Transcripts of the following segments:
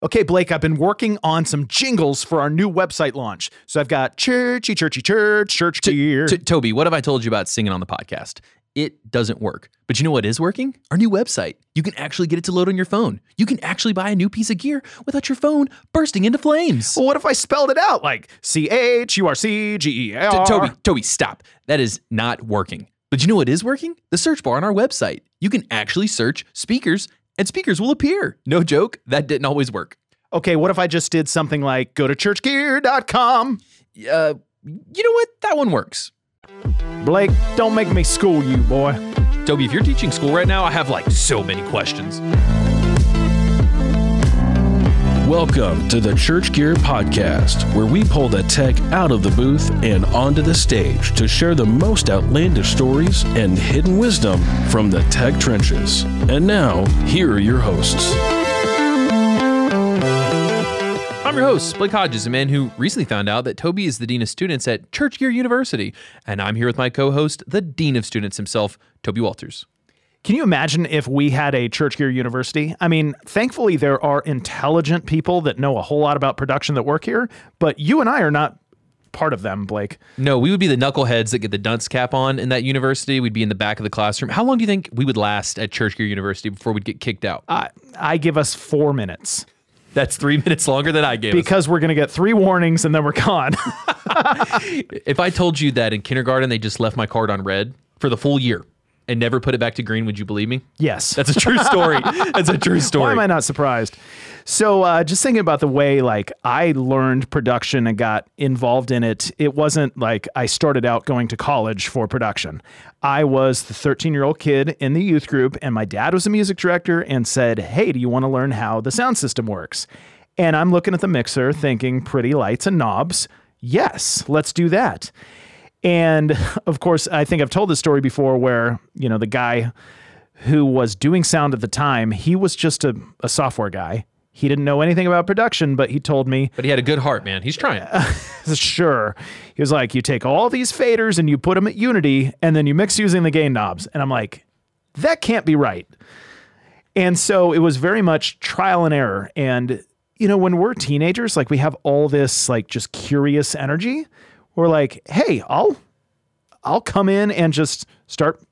Okay, Blake, I've been working on some jingles for our new website launch. So I've got churchy, churchy, church, church gear. T- Toby, what have I told you about singing on the podcast? It doesn't work. But you know what is working? Our new website. You can actually get it to load on your phone. You can actually buy a new piece of gear without your phone bursting into flames. well, what if I spelled it out like C H U R C G E R? Toby, Toby, stop. That is not working. But you know what is working? The search bar on our website. You can actually search speakers and speakers will appear. No joke, that didn't always work. Okay, what if I just did something like go to churchgear.com? Uh, you know what? That one works. Blake, don't make me school you, boy. Toby, if you're teaching school right now, I have like so many questions. Welcome to the Church Gear Podcast, where we pull the tech out of the booth and onto the stage to share the most outlandish stories and hidden wisdom from the tech trenches. And now, here are your hosts. I'm your host, Blake Hodges, a man who recently found out that Toby is the Dean of Students at Church Gear University. And I'm here with my co host, the Dean of Students himself, Toby Walters. Can you imagine if we had a Church Gear University? I mean, thankfully, there are intelligent people that know a whole lot about production that work here, but you and I are not part of them, Blake. No, we would be the knuckleheads that get the dunce cap on in that university. We'd be in the back of the classroom. How long do you think we would last at Church Gear University before we'd get kicked out? I, I give us four minutes That's three minutes longer than I gave. us. because we're going to get three warnings and then we're gone. If I told you that in kindergarten they just left my card on red for the full year and never put it back to green, would you believe me? yes. That's a true story. That's a true story. Why am I not surprised? So, uh, just thinking about the way like I learned production and got involved in it, it wasn't like I started out going to college for production. I was the 13 year old kid in the youth group, and my dad was a music director and said, Hey, do you want to learn how the sound system works? And I'm looking at the mixer thinking, pretty lights and knobs. Yes, let's do that. And of course, I think I've told this story before where, you know, the guy who was doing sound at the time, he was just a, a software guy. He didn't know anything about production, but he told me, But he had a good heart, man. He's trying. sure. He was like, you take all these faders and you put them at Unity and then you mix using the gain knobs. And I'm like, that can't be right. And so it was very much trial and error. And, you know, when we're teenagers, like we have all this like just curious energy. We're like, hey, I'll I'll come in and just start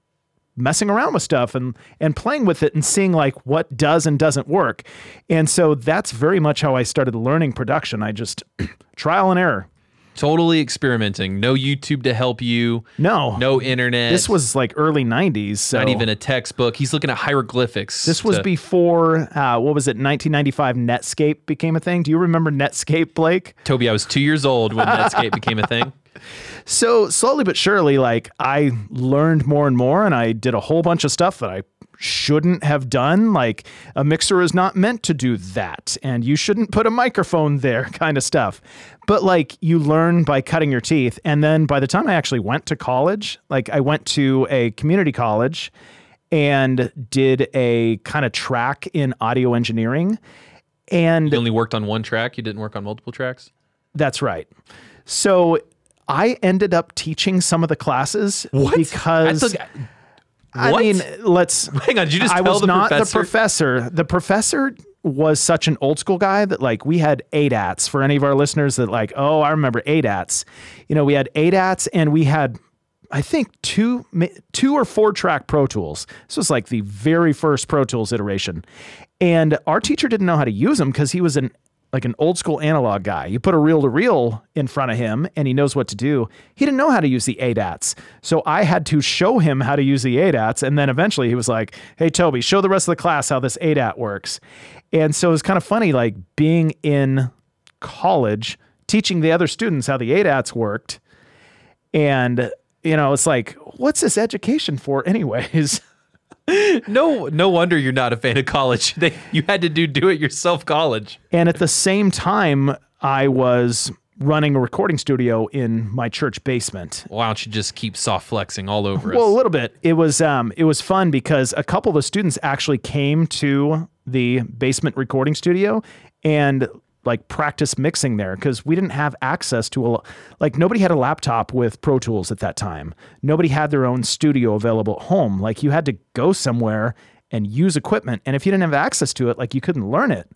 messing around with stuff and and playing with it and seeing like what does and doesn't work. And so that's very much how I started learning production. I just trial and error. Totally experimenting. No YouTube to help you. No. No internet. This was like early 90s. So not even a textbook. He's looking at hieroglyphics. this was to- before uh, what was it 1995 Netscape became a thing. Do you remember Netscape, Blake? Toby. I was two years old when Netscape became a thing. So slowly but surely, like I learned more and more, and I did a whole bunch of stuff that I shouldn't have done. Like a mixer is not meant to do that, and you shouldn't put a microphone there, kind of stuff. But like you learn by cutting your teeth, and then by the time I actually went to college, like I went to a community college and did a kind of track in audio engineering. And You only worked on one track. You didn't work on multiple tracks. that's right. So I ended up teaching some of the classes because That's a- I What? mean, let's Hang on, did you just I was the not professor? the professor. The professor was such an old school guy that like we had ADATs for any of our listeners that like, oh, I remember ADATs. You know, we had ADATs and we had I think two two or four track Pro Tools. This was like the very first Pro Tools iteration. And our teacher didn't know how to use them because he was an like an old school analog guy. You put a reel to reel in front of him and he knows what to do. He didn't know how to use the ADATs. So I had to show him how to use the ADATs. And then eventually he was like, Hey, Toby, show the rest of the class how this ADAT works. And so it was kind of funny, like being in college, teaching the other students how the ADATs worked. And, you know, it's like, what's this education for, anyways? No, no wonder you're not a fan of college. They, you had to do do it yourself college. And at the same time, I was running a recording studio in my church basement. Why don't you just keep soft flexing all over Well, a little bit. It was um, it was fun because a couple of the students actually came to the basement recording studio and like practice mixing there because we didn't have access to a like nobody had a laptop with Pro Tools at that time. Nobody had their own studio available at home. Like you had to go somewhere and use equipment. And if you didn't have access to it, like you couldn't learn it.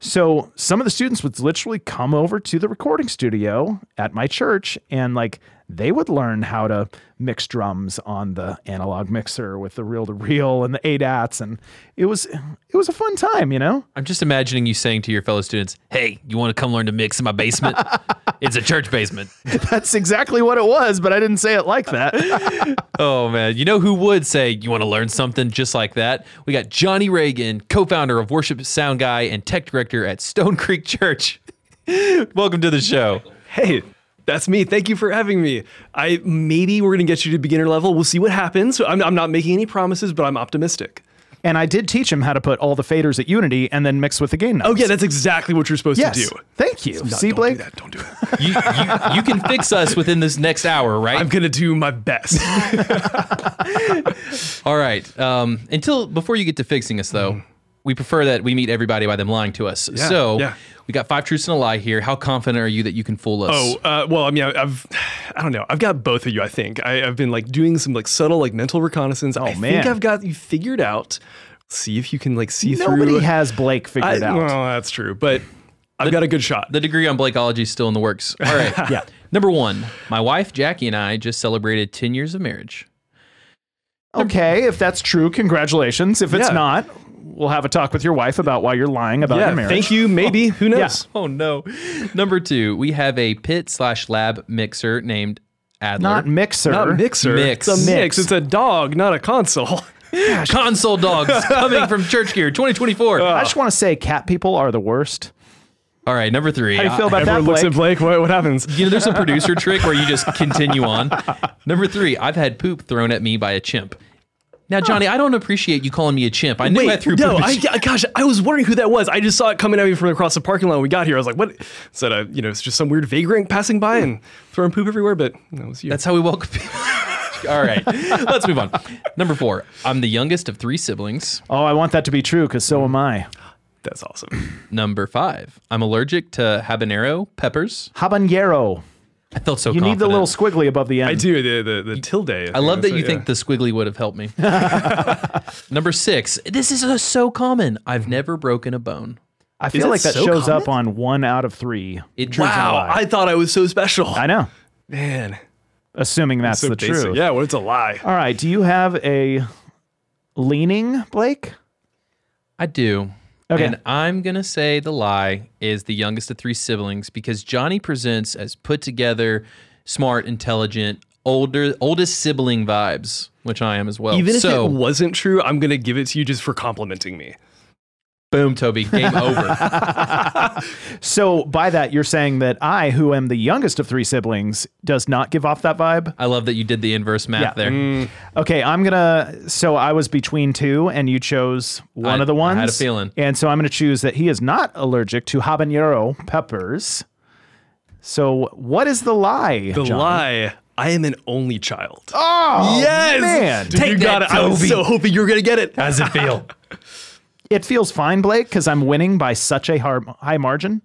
So some of the students would literally come over to the recording studio at my church and like they would learn how to mix drums on the analog mixer with the reel to reel and the ADATs and it was it was a fun time, you know? I'm just imagining you saying to your fellow students, "Hey, you want to come learn to mix in my basement? it's a church basement." That's exactly what it was, but I didn't say it like that. Oh man, you know who would say you want to learn something just like that? We got Johnny Ragin, co-founder of Worship Sound Guy and tech director at Stone Creek Church. Welcome to the show. Hey, that's me. Thank you for having me. I maybe we're gonna get you to beginner level. We'll see what happens. I'm, I'm not making any promises, but I'm optimistic. and I did teach him how to put all the faders at Unity and then mix with the gain notes. Oh yeah, that's exactly what you're supposed yes. to do. Thank you. No, See, don't Blake? do that. Don't do it. You, you, you can fix us within this next hour, right? I'm gonna do my best. All right. Um, until before you get to fixing us, though, we prefer that we meet everybody by them lying to us. Yeah, so yeah. We got five truths and a lie here. How confident are you that you can fool us? Oh, uh, well, I mean, I- I've, I don't know. I've got both of you. I think I, I've been like doing some like subtle like mental reconnaissance. Oh man. I think. I've got you figured out. See if you can like see through. Nobody through. has Blake I, figured out. Well, that's true, but I've got a good shot. The degree on Blakeology is still in the works. All right. Yeah. Number one, my wife Jackie and I just celebrated 10 years of marriage. Okay, if that's true, congratulations. If it's Yeah. not, we'll have a talk with your wife about why you're lying about yeah, your marriage. thank you. Oh, maybe who knows? Oh no. Number two, we have a pit slash lab mixer named Adler. Not mixer. Not mixer. Mix. It's a mix. Mix. It's a dog, not a console. Console dogs coming from Church Gear 2024. I just want to say, cat people are the worst. All right, number three. How do you feel about Everyone that, looks at Blake. What, what happens? You know, there's a producer trick where you just continue on. Number three, I've had poop thrown at me by a chimp. Now, Johnny, I don't appreciate you calling me a chimp. I knew I threw no, poop. at I, gosh, I was wondering who that was. I just saw it coming at me from across the parking lot when we got here. I was like, what? Is that a, you know, it's just some weird vagrant passing by and throwing poop everywhere, but that was you. That's how we welcome people. All right, let's move on. Number four, I'm the youngest of three siblings. Oh, I want that to be true because so am I. That's awesome. Number five, I'm allergic to habanero peppers. Habanero. I felt so You need the confident. little squiggly above the end. I do, the, the, the tilde. I love that you think the squiggly would have helped me. Number six, this is uh, so common. I've never broken a bone. I feel that like that so shows up on one out of three. It Truth and Wow, lie. I thought I was so special. I know. Man, Assuming that's so the basic. truth. Yeah, well, it's a lie. All right. Do you have a leaning, Blake? I do. Okay. And I'm going to say the lie is the youngest of three siblings because Johnny presents as put together, smart, intelligent, older oldest sibling vibes, which I am as well. Even if it wasn't true, I'm going to give it to you just for complimenting me. Boom, Toby, game over. So by that, you're saying that I, who am the youngest of three siblings, does not give off that vibe? I love that you did the inverse math Yeah. there. Mm. Okay, I'm gonna. So I was between two, and you chose one I- of the I ones. had a feeling. And so I'm gonna choose that he is not allergic to habanero peppers. So what is the lie? The John? lie. I am an only child. Oh yes, man, Dude, you Take got that, it. I was so hoping you were going to get it. How's it feel? It feels fine, Blake, because I'm winning by such a har- high margin.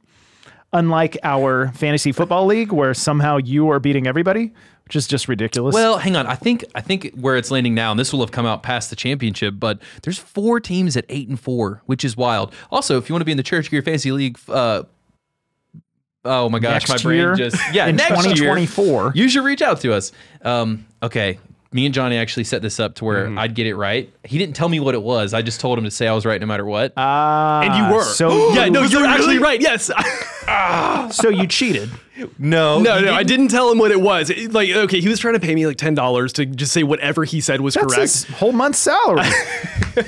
Unlike our fantasy football league, where somehow you are beating everybody, which is just ridiculous. Well, hang on. I think I think where it's landing now, and this will have come out past the championship, but there's four teams at eight and four, which is wild. Also, if you want to be in the Church Gear Fantasy League, uh, oh my gosh, Next my brain year, just yeah, in next 2024. year, you should reach out to us. Um, okay. Me and Johnny actually set this up to where Mm-hmm. I'd get it right. He didn't tell me what it was. I just told him to say I was right no matter what. Ah, And you were. So yeah, no, you're I actually really? right. Yes. so you cheated. no, no, no, I didn't tell him what it was. It- like, okay, he was trying to pay me like ten dollars to just say whatever he said was correct. That's correct. his whole month's salary.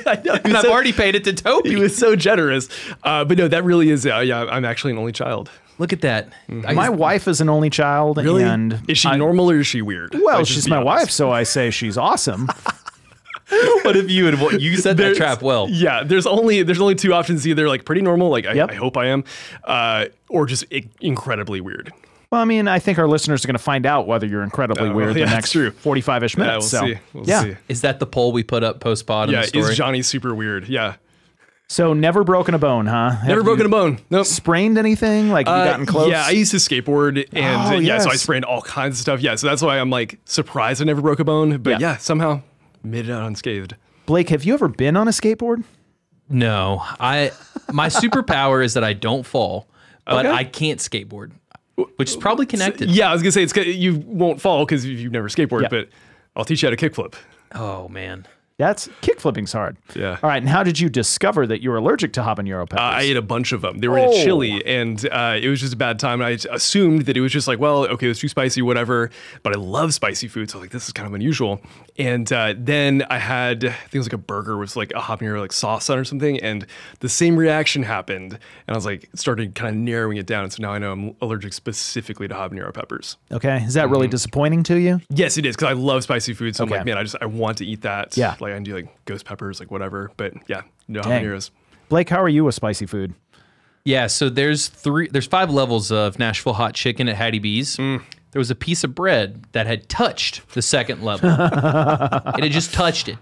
I know, he And was I've so- already paid it to Toby. He was so generous. Uh, but no, that really is. Uh, yeah, I'm actually an only child. Look at that. I- my wife is an only child, and is she I- normal or is she weird? well, Let's she's my honest. wife, so I say she's awesome. what if you had you set that trap well? Yeah, there's only there's only two options. Either like pretty normal, like I, Yep. I hope I am, uh, or just i- incredibly weird. well, I mean, I think our listeners are going to find out whether you're incredibly Uh, weird yeah, the next 45ish Yeah, minutes. we'll so see. We'll yeah. see. Is that the poll we put up post pod in Yeah, the story? is Johnny super weird? Yeah, So never broken a bone, huh? Have never you broken a bone. Nope. Sprained anything? Like have you Uh, gotten close? Yeah, I used to skateboard, and Oh, uh, yeah, so I yes. sprained all kinds of stuff. Yeah, so that's why I'm like surprised I never broke a bone. But Yeah. yeah, somehow made it out unscathed. Blake, have you ever been on a skateboard? No, I my superpower is that I don't fall, but Okay. I can't skateboard, which is probably connected. Yeah, I was gonna say it's you won't fall because you've never skateboarded, Yeah. but I'll teach you how to kickflip. Oh man. That's kick flipping's hard. Yeah. All right. And how did you discover that you were allergic to habanero peppers? Uh, I ate a bunch of them. They were in Oh. a chili, and uh, it was just a bad time. I assumed that it was just like, well, okay, it was too spicy, whatever. But I love spicy food, so like, this is kind of unusual. And uh, then I had, I think it was like a burger with like a habanero like sauce on or something, and the same reaction happened. And I was like, started kind of narrowing it down. And so now I know I'm allergic specifically to habanero peppers. okay. Is that really disappointing to you? Yes, it is because I love spicy food. So I'm like, man, I just I want to eat that. Yeah. Like I can do like ghost peppers, like whatever. But yeah, no Dang. habaneros. Blake, how are you with spicy food? Yeah, so there's three there's five levels of Nashville hot chicken at Hattie B's. Mm. There was a piece of bread that had touched the second level. And it had just touched it.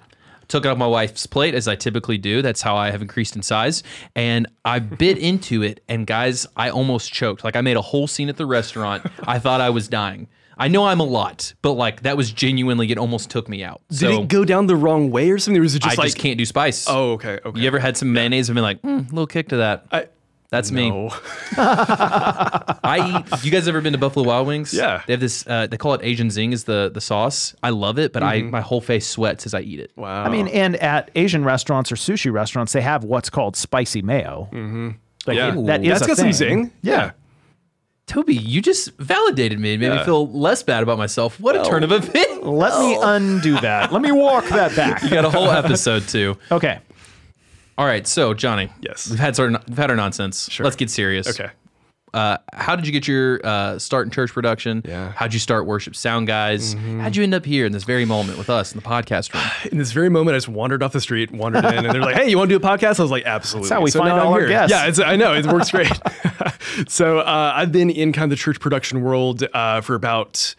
Took it off my wife's plate as I typically do. That's how I have increased in size. And I bit into it and guys, I almost choked. Like I made a whole scene at the restaurant. I thought I was dying. I know I'm a lot, but like that was genuinely it almost took me out. Did so it go down the wrong way or something? Or was it I just like just can't do spice. Oh, okay, okay. You ever had some mayonnaise and been like, mm, little kick to that? I, That's me. I eat. You guys ever been to Buffalo Wild Wings? Yeah. They have this. Uh, they call it Asian Zing. Is the the sauce? I love it, but I my whole face sweats as I eat it. Wow. I mean, and at Asian restaurants or sushi restaurants, they have what's called spicy mayo. Mm-hmm. Like Yeah. it- that is That's a got some thing. zing. Yeah. Toby, you just validated me and made me feel less bad about myself. What a turn of events! Let me undo that. Let me walk that back. You got a whole episode too. Okay. All right, so Johnny. Yes. We've had our we've had our nonsense. Sure. Let's get serious. Okay. Uh, how did you get your uh, start in church production? Yeah. Mm-hmm. How'd you start worship sound guys? How'd you end up here in this very moment with us in the podcast room? In this very moment, I just wandered off the street, wandered in, and they're like, "Hey, you want to do a podcast?" I was like, "Absolutely." That's how we So find all our here. guests. Yeah, it's, I know it works great. so uh, I've been in kind of the church production world uh, for about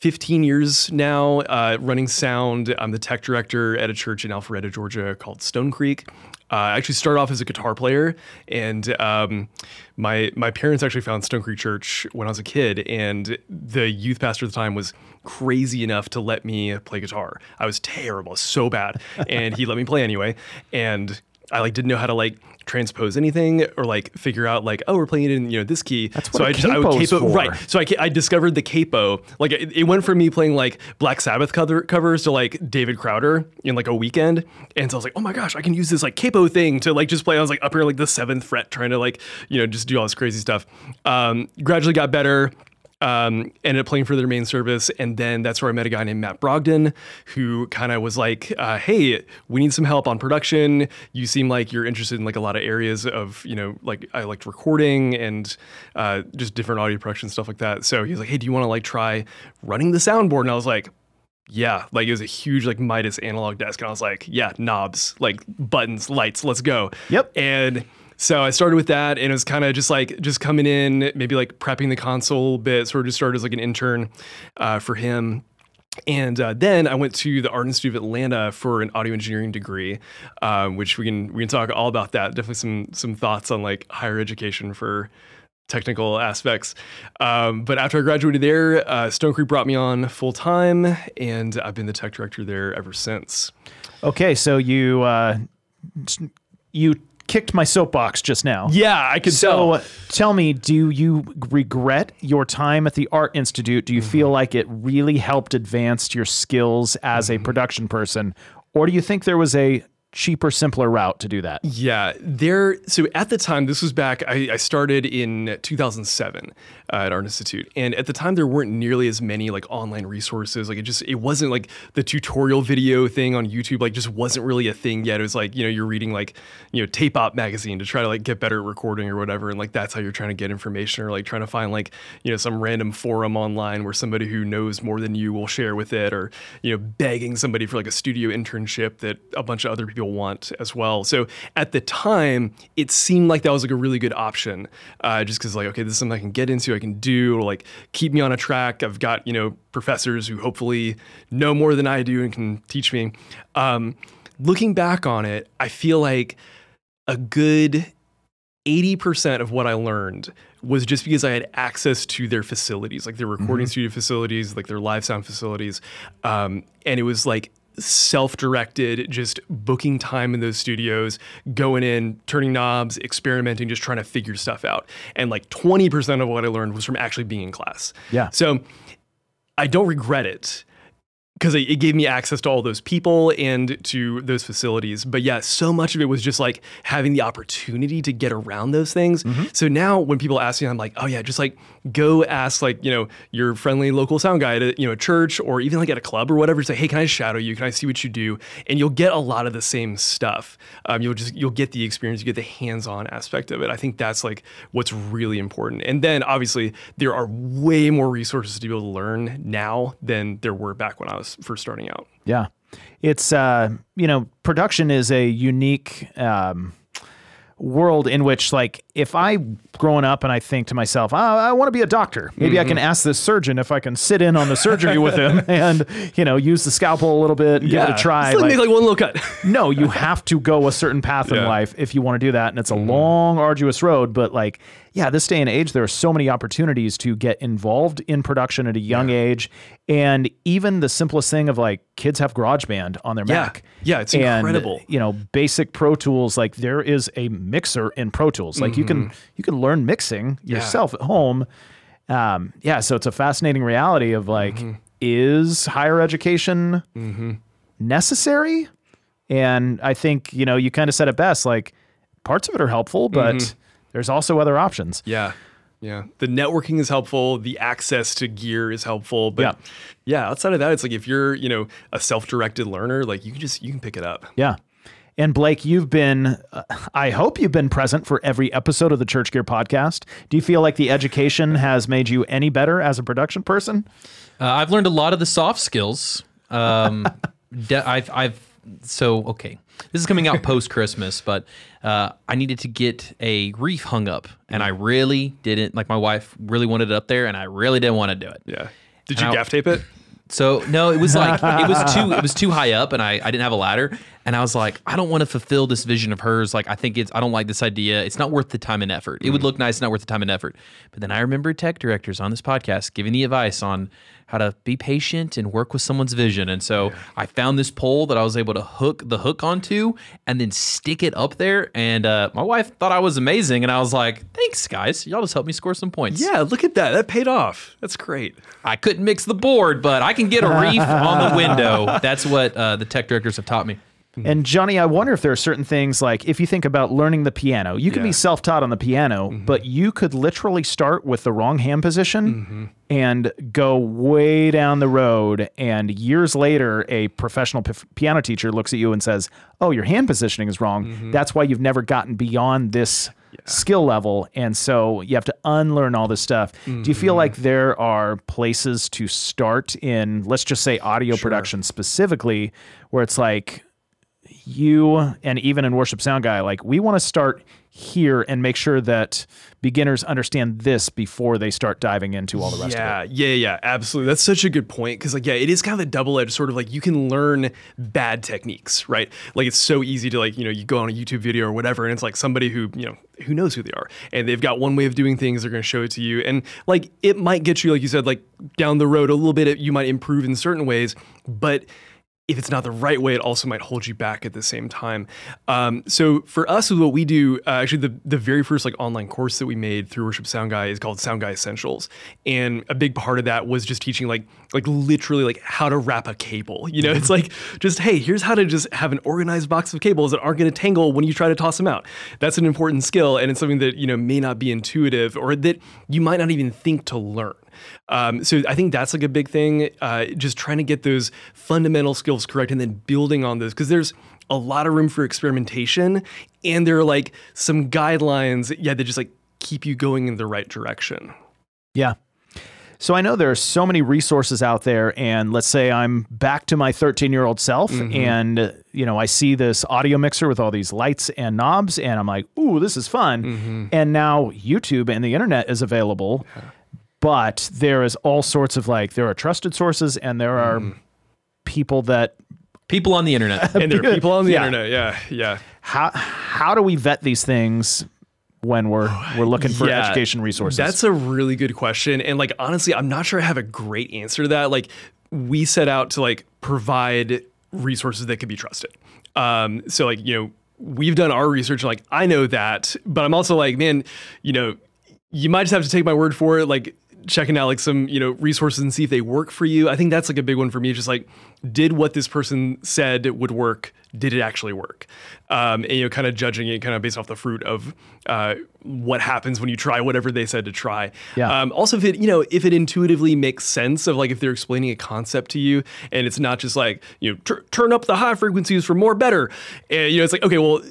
15 years now, uh, running sound. I'm the tech director at a church in Alpharetta, Georgia called Stone Creek. Uh, I actually started off as a guitar player, and um, my my parents actually found Stone Creek Church when I was a kid, and the youth pastor at the time was crazy enough to let me play guitar. I was terrible, so bad, and he let me play anyway. And I like didn't know how to like transpose anything or like figure out like oh we're playing it in you know this key. That's what so I just I would capo for. right. So I, I discovered the capo. Like it, it went from me playing like Black Sabbath cover, covers to like David Crowder in like a weekend. And so I was like, oh my gosh, I can use this like capo thing to like just play. I was like up here like the seventh fret trying to like, you know, just do all this crazy stuff. Um, gradually got better. Um, ended up playing for their main service, and then that's where I met a guy named Matt Brogdon, who kind of was like, uh, "Hey, we need some help on production. You seem like you're interested in like a lot of areas of, you know, like I liked recording and uh, just different audio production stuff like that." So he was like, "Hey, do you want to like try running the soundboard?" And I was like, yeah, like it was a huge like Midas analog desk, and I was like, yeah, knobs, like buttons, lights, let's go. Yep. And so I started with that, and it was kind of just like just coming in, maybe like prepping the console a bit. Sort of just started as like an intern uh, for him. And uh, then I went to the Art Institute of Atlanta for an audio engineering degree, um, which we can we can talk all about that. Definitely some some thoughts on like higher education for technical aspects. Um, but after I graduated there, uh, Stone Creek brought me on full time, and I've been the tech director there ever since. Okay. So you uh, you kicked my soapbox just now. Yeah, I could So tell. tell me, do you regret your time at the Art Institute? Do you Mm-hmm. feel like it really helped advance your skills as Mm-hmm. a production person? Or do you think there was a cheaper, simpler route to do that? Yeah, there. So at the time, this was back. I, I started in 2007 uh, at Art Institute, and at the time there weren't nearly as many like online resources. Like it just it wasn't like the tutorial video thing on YouTube. Like just wasn't really a thing yet. It was like you know you're reading like you know Tape Op magazine to try to like get better at recording or whatever, and like that's how you're trying to get information or like trying to find like you know some random forum online where somebody who knows more than you will share with it, or you know begging somebody for like a studio internship that a bunch of other people want as well. So at the time, it seemed like that was like a really good option, uh, just because like okay, this is something I can get into, I can do, or like keep me on a track. I've got you know professors who hopefully know more than I do and can teach me. Um, looking back on it, I feel like a good 80% of what I learned was just because I had access to their facilities, like their recording studio facilities, like their live sound facilities. Um, and it was like self-directed, just booking time in those studios, going in, turning knobs, experimenting, just trying to figure stuff out. And like 20% of what I learned was from actually being in class. Yeah. So I don't regret it because it, it gave me access to all those people and to those facilities. But yeah, so much of it was just like having the opportunity to get around those things. So now when people ask me, I'm like, oh yeah, just like go ask like, you know, your friendly local sound guy at a, you know, a church or even like at a club or whatever. Say, hey, can I shadow you? Can I see what you do? And you'll get a lot of the same stuff. Um, you'll just, you'll get the experience, you get the hands-on aspect of it. I think that's like what's really important. And then obviously there are way more resources to be able to learn now than there were back when I was first starting out. Yeah. It's, uh, you know, production is a unique um, world in which, like, if I growing up and I think to myself, oh, I want to be a doctor, maybe I can ask this surgeon if I can sit in on the surgery with him and, you know, use the scalpel a little bit and give it a try. Like, Like, make like one little cut. no, you have to go a certain path in life if you want to do that. And it's a long, arduous road. But like, yeah, this day and age, there are so many opportunities to get involved in production at a young age. And even the simplest thing of like kids have GarageBand on their Yeah. Mac. Yeah, it's And, incredible. You know, basic Pro Tools, like there is a mixer in Pro Tools. Like you can mm-hmm. you can learn mixing yourself at home. Um, yeah, so it's a fascinating reality of like, mm-hmm. is higher education mm-hmm. necessary? And I think, you know, you kind of said it best like parts of it are helpful, but there's also other options. Yeah. Yeah. The networking is helpful. The access to gear is helpful. But Yeah. yeah. outside of that, it's like if you're, you know, a self-directed learner, like you can just you can pick it up. Yeah. And Blake, you've been, uh, I hope you've been present for every episode of the Church Gear podcast. Do you feel like the education has made you any better as a production person? Uh, I've learned a lot of the soft skills. Um, de- I've, I've, so okay. This is coming out post Christmas, but uh, I needed to get a reef hung up, and I really didn't. Like my wife really wanted it up there, and I really didn't want to do it. Yeah. Did you Now- gaff tape it? So no, it was like it was too it was too high up, and I I didn't have a ladder, and I was like, I don't want to fulfill this vision of hers. Like I think it's I don't like this idea. It's not worth the time and effort. It would look nice, not worth the time and effort. But then I remember tech directors on this podcast giving the advice on how to be patient and work with someone's vision. And so I found this pole that I was able to hook the hook onto and then stick it up there. And uh, my wife thought I was amazing, and I was like, thanks guys, y'all just helped me score some points. Yeah, look at that. That paid off. That's great. I couldn't mix the board, but I can get a reef on the window. That's what uh, the tech directors have taught me. And mm-hmm. Johnny, I wonder if there are certain things like if you think about learning the piano, you can be self taught on the piano, mm-hmm. but you could literally start with the wrong hand position mm-hmm. and go way down the road. And years later, a professional p- piano teacher looks at you and says, Oh, your hand positioning is wrong. That's why you've never gotten beyond this skill level. And so you have to unlearn all this stuff. Do you feel like there are places to start in, let's just say audio production specifically, where it's like, you and even in worship sound guy like we want to start here and make sure that beginners understand this before they start diving into all the rest yeah, of it yeah, yeah, yeah, absolutely. That's such a good point because, like, yeah, it is kind of a double-edged sort of like you can learn bad techniques, right? Like, it's so easy to like, you know, you go on a YouTube video or whatever, and it's like somebody who, you know, who knows who they are, and they've got one way of doing things. They're going to show it to you, and like, it might get you, like you said, like down the road a little bit. You might improve in certain ways, but if it's not the right way, it also might hold you back at the same time. Um, so for us, what we do, uh, actually, the the very first like online course that we made through Worship Sound Guy is called Sound Guy Essentials, and a big part of that was just teaching like like literally like how to wrap a cable. You know, it's like just hey, here's how to just have an organized box of cables that aren't going to tangle when you try to toss them out. That's an important skill, and it's something that you know may not be intuitive or that you might not even think to learn. Um, so I think that's like a big thing. Uh, just trying to get those fundamental skills correct and then building on those because there's a lot of room for experimentation and there are like some guidelines, yeah, that just like keep you going in the right direction. yeah. So i know there are so many resources out there and let's say i'm back to my 13 year old self and uh, you know i see this audio mixer with all these lights and knobs and i'm like ooh this is fun. And now youtube and the internet is available but there is all sorts of like there are trusted sources and there are people that People on the internet. And there are people on the Yeah. internet. Yeah. Yeah. how how do we vet these things when we're we're looking for Yeah, education resources? That's a really good question. And like honestly, I'm not sure I have a great answer to that. Like we set out to like provide resources that can be trusted. Um, so like you know we've done our research like I know that, but I'm also like man, you know you might just have to take my word for it like checking out like some you know resources and see if they work for you. I think that's like a big one for me just like did what this person said would work did it actually work? Um, and you know kind of judging it kind of based off the fruit of uh, what happens when you try whatever they said to try. Yeah. um, also if it you know if it intuitively makes sense of like if they're explaining a concept to you and it's not just like you know tur- turn up the high frequencies for more better and you know it's like okay well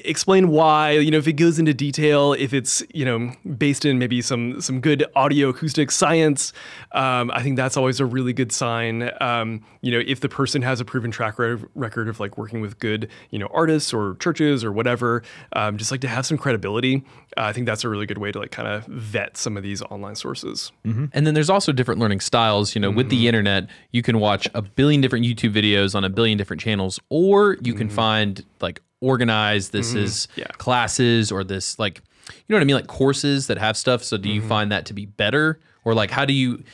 explain why you know if it goes into detail if it's you know based in maybe some some good audio acoustic science um, i think that's always a really good sign. Um, you know if the person has a proven track re- record of like working with good you know artists or churches or whatever um, just like to have some credibility uh, i think that's a really good way to like kind of vet some of these online sources. And then there's also different learning styles. You know, with the internet, you can watch a billion different YouTube videos on a billion different channels, or you can find like organized, this mm-hmm. is Yeah. classes or this like, you know what I mean? Like courses that have stuff. So do you mm-hmm. find that to be better? Or like, how do you,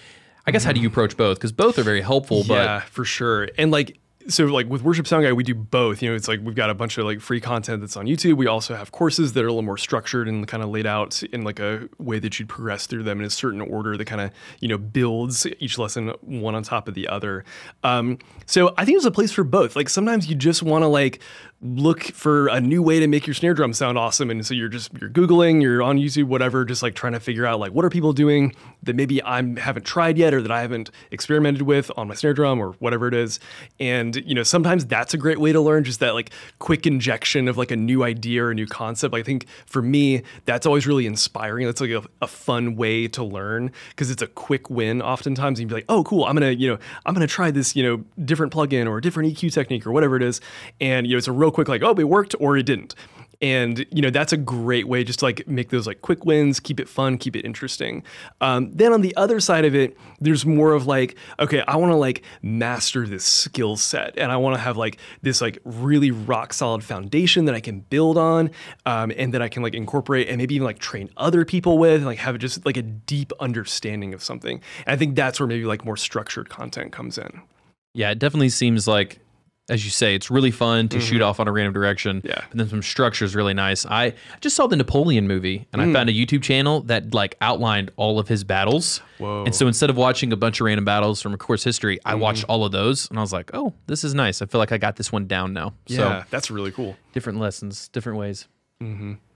I guess, how do you mm-hmm. approach both? Because both are very helpful, But yeah, for sure. And like so like with worship sound guy we do both you know it's like we've got a bunch of like free content that's on youtube. We also have courses that are a little more structured and kind of laid out in like a way that you'd progress through them in a certain order that kind of you know builds each lesson one on top of the other. Um, so i think there's a place for both. Like sometimes you just want to like look for a new way to make your snare drum sound awesome and so you're just you're googling you're on youtube whatever just like trying to figure out like what are people doing that maybe i haven't tried yet or that i haven't experimented with on my snare drum or whatever it is. And you know sometimes that's a great way to learn just that like quick injection of like a new idea or a new concept. I think for me that's always really inspiring. That's like a, a fun way to learn because it's a quick win oftentimes. You'd be like oh cool i'm gonna you know i'm gonna try this you know different plugin or a different eq technique or whatever it is. And you know it's a real quick like oh it worked or it didn't and you know that's a great way just to like make those like quick wins keep it fun keep it interesting. Um, then on the other side of it there's more of like okay i want to like master this skill set and i want to have like this like really rock solid foundation that i can build on um, and that i can like incorporate and maybe even like train other people with and like have just like a deep understanding of something. And i think that's where maybe like more structured content comes in. Yeah, it definitely seems like, as you say, it's really fun to shoot off on a random direction. Mm-hmm. Yeah. And then some structure is really nice. I just saw the Napoleon movie and Mm. I found a YouTube channel that like outlined all of his battles. Whoa. And so instead of watching a bunch of random battles from a course history, I Mm-hmm. watched all of those and I was like, oh, this is nice. I feel like I got this one down now. yeah So that's really cool different lessons, different ways.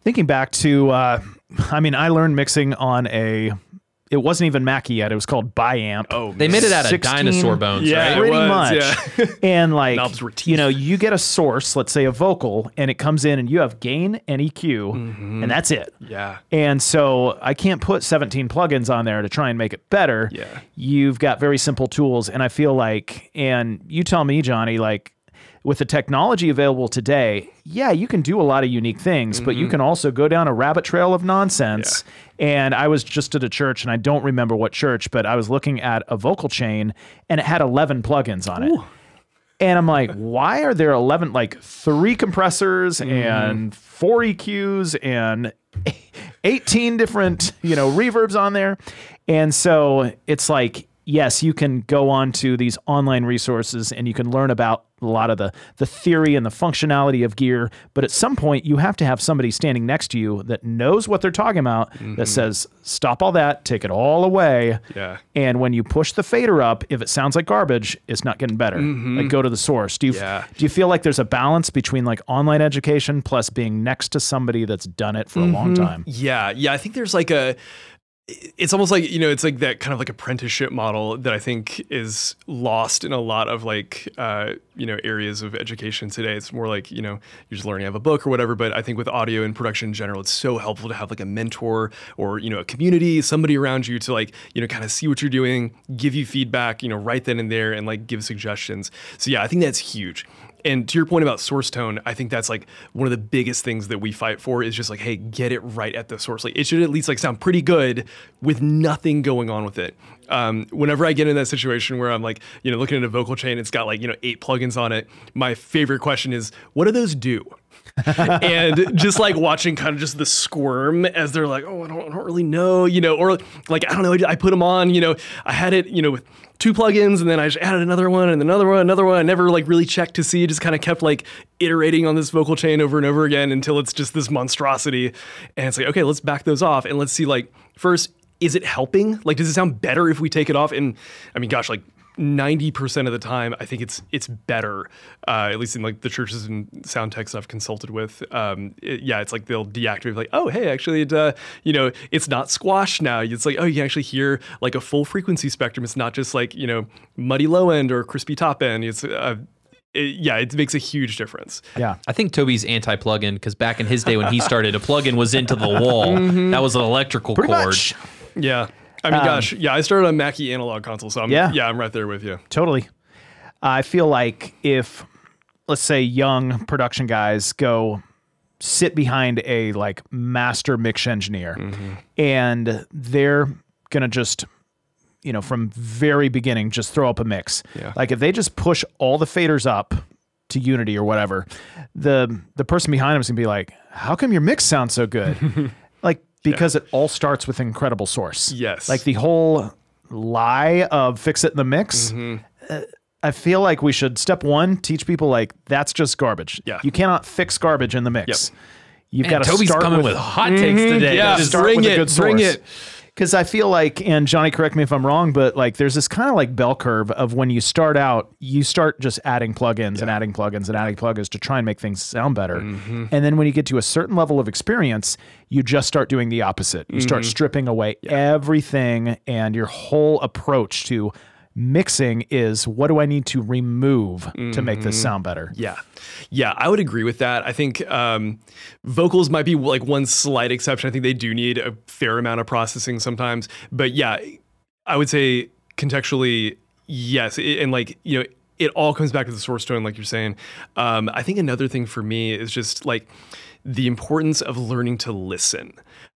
Thinking back to, uh, I mean, I learned mixing on a. It wasn't even Mackie yet. It was called Biamp. oh They made it out of 16 dinosaur bones, Yeah. right? it pretty was, much. yeah. and like Knobs were you know, you get a source, let's say a vocal, and it comes in, and you have gain and EQ, Mm-hmm. and that's it. yeah And so I can't put 17 plugins on there to try and make it better. Yeah. You've got very simple tools. And I feel like, and you tell me, Johnny, like with the technology available today, yeah, you can do a lot of unique things, but you mm-hmm. can also go down a rabbit trail of nonsense. And I was just at a church, and I don't remember what church, but I was looking at a vocal chain and it had 11 plugins on it. And I'm like, why are there 11, like three compressors mm. and four EQs and 18 different, you know, reverbs on there? And so it's like, yes, you can go on to these online resources and you can learn about a lot of the the theory and the functionality of gear, but at some point you have to have somebody standing next to you that knows what they're talking about that mm-hmm. says, "Stop all that, take it all away." Yeah. And when you push the fader up, if it sounds like garbage, it's not getting better. Mm-hmm. Like go to the source. Do you Yeah. do you feel like there's a balance between like online education plus being next to somebody that's done it for a long mm-hmm. time? Yeah, yeah. I think there's like a. It's almost like you know, it's like that kind of like apprenticeship model that I think is lost in a lot of like uh, you know areas of education today. It's more like you know you're just learning out of a book or whatever. But I think with audio and production in general, it's so helpful to have like a mentor or you know a community, somebody around you to like you know kind of see what you're doing, give you feedback, you know, right then and there, and like give suggestions. So yeah, I think that's huge. And to your point about source tone, I think that's like one of the biggest things that we fight for is just like, hey, get it right at the source. Like it should at least like sound pretty good with nothing going on with it. Um, whenever I get in that situation where I'm like, you know, looking at a vocal chain, it's got like, you know, eight plugins on it. My favorite question is, what do those do? and just like watching kind of just the squirm as they're like, oh, I don't, I don't really know, you know, or like, I don't know, I put them on, you know, I had it, you know, with two plugins and then I just added another one and another one, another one. I never like really checked to see, It just kind of kept like iterating on this vocal chain over and over again until it's just this monstrosity. And it's like, okay, let's back those off and let's see like first, is it helping? Like, does it sound better if we take it off? And I mean, gosh, like 90% of the time i think it's it's better uh, at least in like the churches and sound techs i've consulted with um, it- yeah it's like they'll deactivate like oh hey actually it, uh, you know it's not squash now it's like oh you can actually hear like a full frequency spectrum it's not just like you know muddy low end or crispy top end it's uh, it, yeah it makes a huge difference Yeah. I think Toby's anti plugin because back in his day when he started, a plugin was into the wall. That was an electrical Pretty cord. much. yeah i mean um, gosh yeah i started on mackie analog console so I'm, Yeah. yeah i'm right there with you Totally. I feel like if, let's say, young production guys go sit behind a like master mix engineer mm-hmm. and they're going to just, you know, from very beginning, just throw up a mix. Yeah. Like if they just push all the faders up to unity or whatever, the the person behind them is going to be like, how come your mix sounds so good? like because it all starts with incredible source. Yes. Like the whole lie of fix it in the mix. uh, I feel like we should step one teach people like that's just garbage. Yeah. You cannot fix garbage in the mix. You've got to Toby's start coming with, with, hot takes today. Yeah, Just- start bring with a it, good bring it. Because I feel like, and Johnny, correct me if I'm wrong, but like there's this kind of like bell curve of when you start out, you start just adding plugins and adding plugins and adding plugins to try and make things sound better. Mm-hmm. And then when you get to a certain level of experience, you just start doing the opposite. You Mm-hmm. start stripping away everything, and your whole approach to mixing is what do I need to remove to make Mm-hmm. this sound better? Yeah. Yeah, I would agree with that. I think um, vocals might be like one slight exception. I think they do need a fair amount of processing sometimes. But yeah, I would say contextually, yes. It- and like, you know, it all comes back to the source tone, like you're saying. Um, I think another thing for me is just like the importance of learning to listen.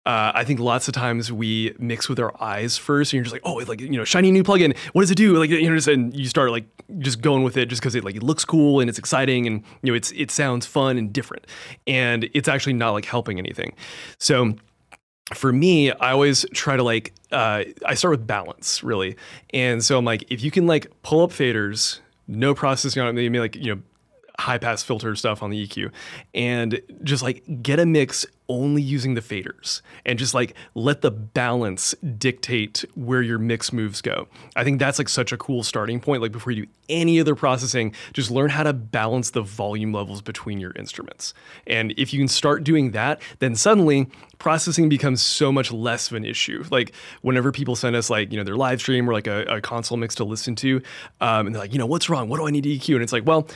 Uh, I think lots of times we mix with our eyes first, and you're just like, oh, it's like you know, shiny new plugin. What does it do? Like you know, just, and you start like just going with it just because it like it looks cool and it's exciting and you know it's it sounds fun and different, and it's actually not like helping anything. So for me, I always try to like uh, I start with balance really, and so I'm like if you can like pull up faders, no processing on it, maybe like you know high pass filter stuff on the EQ, and just like get a mix only using the faders, and just like let the balance dictate where your mix moves go. I think that's like such a cool starting point. Like before you do any other processing, just learn how to balance the volume levels between your instruments. And if you can start doing that, then suddenly processing becomes so much less of an issue. Like whenever people send us like, you know, their live stream or like a, a console mix to listen to, um, and they're like, you know, what's wrong? What do I need to EQ? And it's like, well,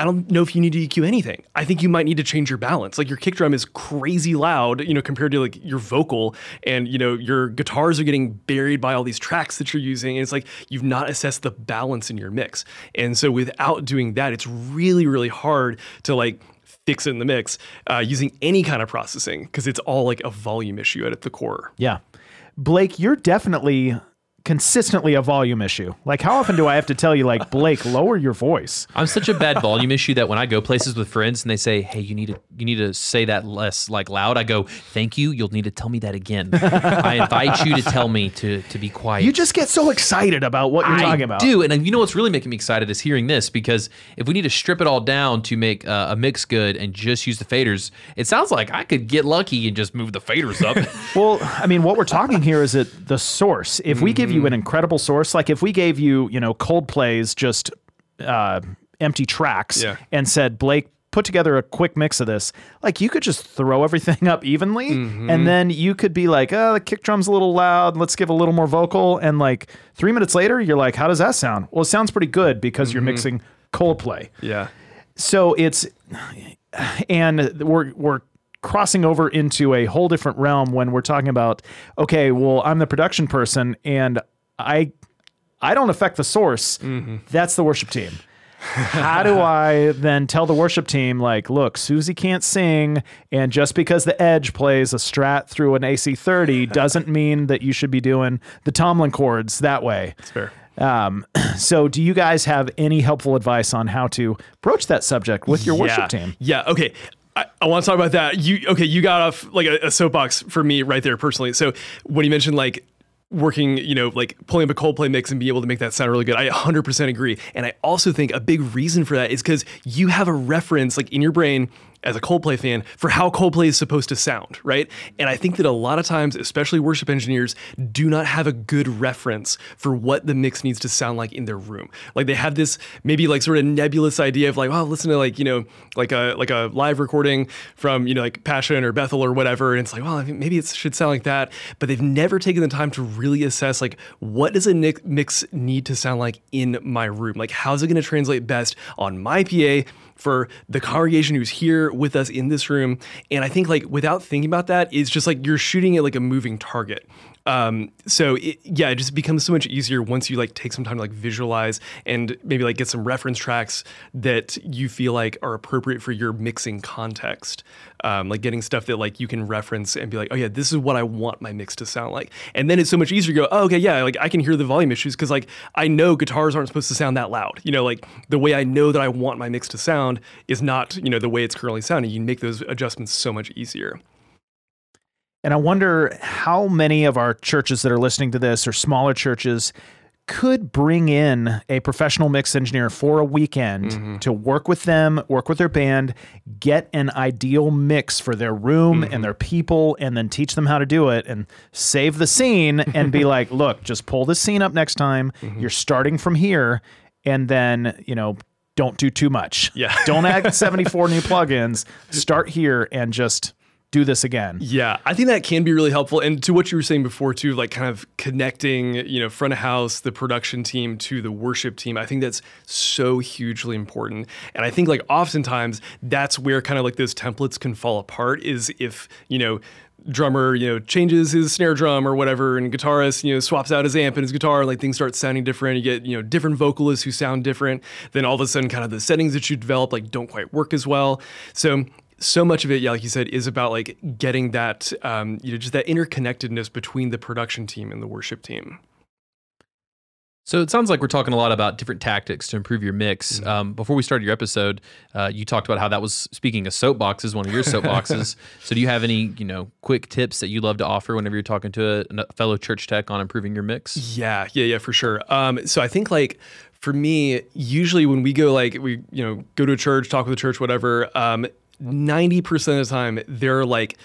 I don't know if you need to EQ anything. I think you might need to change your balance. Like your kick drum is crazy loud, you know, compared to like your vocal and you know, your guitars are getting buried by all these tracks that you're using. And it's like you've not assessed the balance in your mix. And so without doing that, it's really, really hard to like fix it in the mix uh, using any kind of processing because it's all like a volume issue at the core. Yeah. Blake, you're definitely consistently a volume issue. Like, how often do I have to tell you, like, Blake, lower your voice? I'm such a bad volume issue that when I go places with friends and they say, "Hey, you need to you need to say that less like loud," I go, "Thank you. You'll need to tell me that again." I invite you to tell me to to be quiet. You just get so excited about what you're I talking about. do, and you know what's really making me excited is hearing this because if we need to strip it all down to make uh, a mix good and just use the faders, it sounds like I could get lucky and just move the faders up. Well, I mean, what we're talking here is at the source. If we give you an mm. incredible source, like if we gave you, you know, Coldplay's just uh, empty tracks Yeah. and said, Blake, put together a quick mix of this, like you could just throw everything up evenly, mm-hmm. and then you could be like, oh, the kick drum's a little loud. Let's give a little more vocal. And like three minutes later, you're like, how does that sound? Well, it sounds pretty good because you're mm-hmm. mixing Coldplay Yeah. so it's and we're we're crossing over into a whole different realm when we're talking about okay well i'm the production person and i i don't affect the source that's the worship team how do i then tell the worship team like look susie can't sing and just because the edge plays a strat through an ac30 doesn't mean that you should be doing the tomlin chords that way It's fair. um, so, do you guys have any helpful advice on how to broach that subject with your Yeah. worship team? Yeah. Okay. I, I want to talk about that. You okay? You got off like a, a soapbox for me right there personally. So when you mentioned like working, you know, like pulling up a Coldplay mix and being able to make that sound really good. I 100% agree. And I also think a big reason for that is because you have a reference like in your brain as a Coldplay fan for how Coldplay is supposed to sound, right? And I think that a lot of times, especially worship engineers, do not have a good reference for what the mix needs to sound like in their room. Like they have this maybe like sort of nebulous idea of like, oh, listen to like, you know, like a like a live recording from, you know, like Passion or Bethel or whatever. And it's like, well, maybe it should sound like that. But they've never taken the time to really assess like what does a mix need to sound like in my room? Like how's it going to translate best on my PA for the congregation who's here with us in this room. And I think like without thinking about that, it's just like you're shooting at like a moving target. Um, so it, yeah, it just becomes so much easier once you like take some time to like visualize and maybe like get some reference tracks that you feel like are appropriate for your mixing context. Um, like getting stuff that like you can reference and be like, oh yeah, this is what I want my mix to sound like. And then it's so much easier to go, oh, okay, yeah, like I can hear the volume issues because like I know guitars aren't supposed to sound that loud. You know, like the way I know that I want my mix to sound is not, you know, the way it's currently sounding. You make those adjustments so much easier. And I wonder how many of our churches that are listening to this or smaller churches could bring in a professional mix engineer for a weekend mm-hmm. to work with them, work with their band, get an ideal mix for their room mm-hmm. and their people, and then teach them how to do it and save the scene and be like, look, just pull this scene up next time. Mm-hmm. You're starting from here. And then, you know, don't do too much. Yeah. don't add 74 new plugins. Start here and just do this again. Yeah, I think that can be really helpful. And to what you were saying before, too, like kind of connecting, you know, front of house, the production team to the worship team, I think that's so hugely important. And I think like oftentimes that's where kind of like those templates can fall apart is if, you know, drummer, you know, changes his snare drum or whatever, and guitarist, you know, swaps out his amp and his guitar, like things start sounding different. You get, you know, different vocalists who sound different. Then all of a sudden, kind of the settings that you develop like don't quite work as well. So so much of it, yeah, like you said, is about like getting that, um, you know, just that interconnectedness between the production team and the worship team. So it sounds like we're talking a lot about different tactics to improve your mix. Mm-hmm. Um, before we started your episode, uh, you talked about how that was speaking of soapboxes, one of your soapboxes. so do you have any, you know, quick tips that you love to offer whenever you're talking to a, a fellow church tech on improving your mix? Yeah, yeah, yeah, for sure. Um, so I think like for me, usually when we go like we, you know, go to a church, talk with the church, whatever, um, 90% of the time, there are like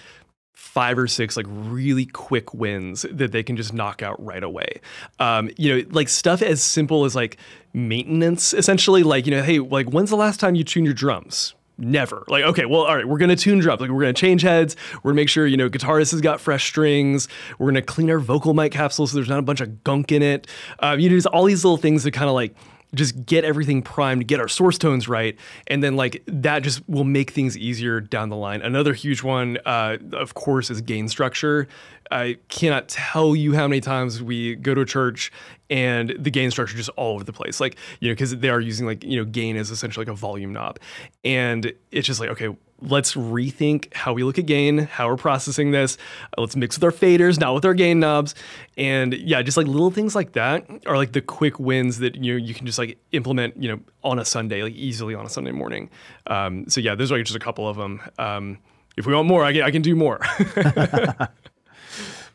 five or six like really quick wins that they can just knock out right away. Um, you know, like stuff as simple as like maintenance, essentially. Like, you know, hey, like when's the last time you tuned your drums? Never. Like, okay, well, all right, we're gonna tune drums. Like, we're gonna change heads. We're gonna make sure, you know, guitarist has got fresh strings. We're gonna clean our vocal mic capsule so there's not a bunch of gunk in it. Um, you know, there's all these little things that kind of like just get everything primed, get our source tones right, and then like that just will make things easier down the line. Another huge one, uh, of course, is gain structure. I cannot tell you how many times we go to a church and the gain structure just all over the place. Like, you know, because they are using like, you know, gain as essentially like a volume knob. And it's just like, okay, let's rethink how we look at gain, how we're processing this. Uh, let's mix with our faders, not with our gain knobs. And yeah, just like little things like that are like the quick wins that you know, you can just like implement, you know, on a Sunday, like easily on a Sunday morning. Um, so yeah, those are just a couple of them. Um, if we want more, I can, I can do more. uh,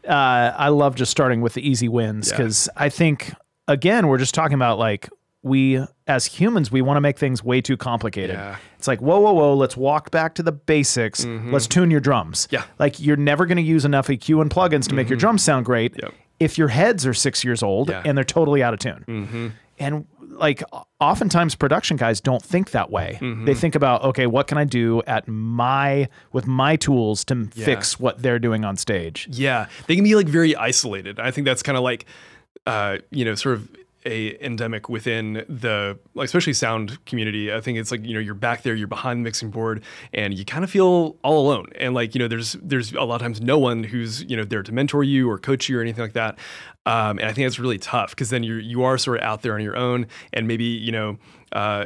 I love just starting with the easy wins because yeah. I think again we're just talking about like we as humans we want to make things way too complicated. Yeah. It's like whoa whoa whoa, let's walk back to the basics. Mm-hmm. Let's tune your drums. Yeah. Like you're never going to use enough EQ and plugins to mm-hmm. make your mm-hmm. drums sound great. Yep. If your heads are 6 years old yeah. and they're totally out of tune. Mm-hmm. And like oftentimes production guys don't think that way. Mm-hmm. They think about okay, what can I do at my with my tools to yeah. fix what they're doing on stage? Yeah. They can be like very isolated. I think that's kind of like uh, you know, sort of a endemic within the especially sound community. I think it's like you know you're back there, you're behind the mixing board, and you kind of feel all alone. And like you know there's there's a lot of times no one who's you know there to mentor you or coach you or anything like that. Um, and I think that's really tough because then you you are sort of out there on your own, and maybe you know uh,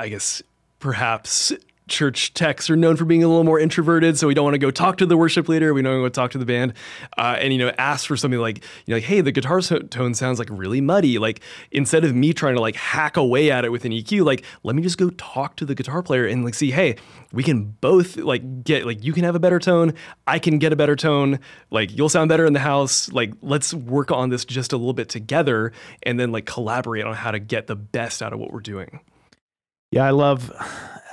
I guess perhaps church techs are known for being a little more introverted, so we don't want to go talk to the worship leader. We don't want to talk to the band, uh, and you know, ask for something like, you know, like, hey, the guitar so- tone sounds like really muddy. Like instead of me trying to like hack away at it with an EQ, like let me just go talk to the guitar player and like see, hey, we can both like get like you can have a better tone, I can get a better tone, like you'll sound better in the house. Like let's work on this just a little bit together, and then like collaborate on how to get the best out of what we're doing. Yeah, I love.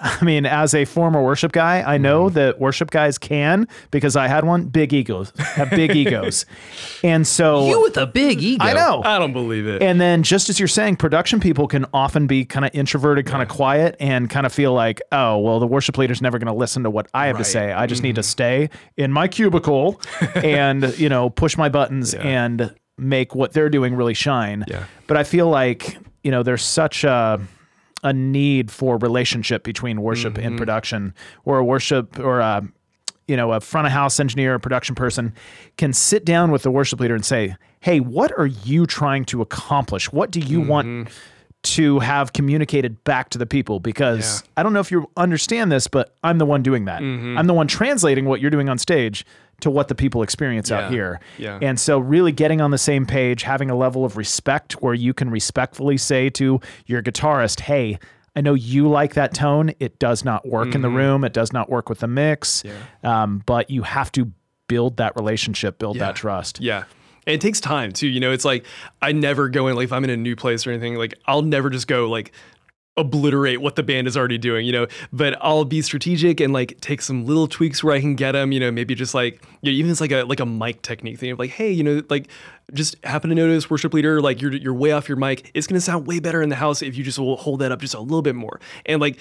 I mean, as a former worship guy, I know Mm-hmm. that worship guys can because I had one big egos, have big egos, and so You with a big ego. I know. I don't believe it. And then, just as you're saying, production people can often be kind of introverted, kind of quiet, and kind of feel like, oh, well, the worship leader's never going to listen to what I have to say. I just need to stay in my cubicle and, you know, push my buttons and make what they're doing really shine. Yeah. But I feel like, you know, there's such a, a need for relationship between worship and mm-hmm. production, or a worship or a, you know, a front of house engineer, a production person can sit down with the worship leader and say, Hey, what are you trying to accomplish? What do you want mm-hmm. To have communicated back to the people? Because I don't know if you understand this, but I'm the one doing that. I'm the one translating what you're doing on stage to what the people experience out here. Yeah. And so, really getting on the same page, having a level of respect where you can respectfully say to your guitarist, Hey, I know you like that tone. It does not work in the room. It does not work with the mix. Um, but you have to build that relationship, build that trust. Yeah. And it takes time too. You know, it's like I never go in like if I'm in a new place or anything, like I'll never just go like obliterate what the band is already doing, you know, but I'll be strategic and like take some little tweaks where I can get them, you know, maybe just like, you know, even it's like a like a mic technique thing of like, hey, you know, like just happen to notice worship leader, like you're you're way off your mic. It's gonna sound way better in the house if you just will hold that up just a little bit more. And like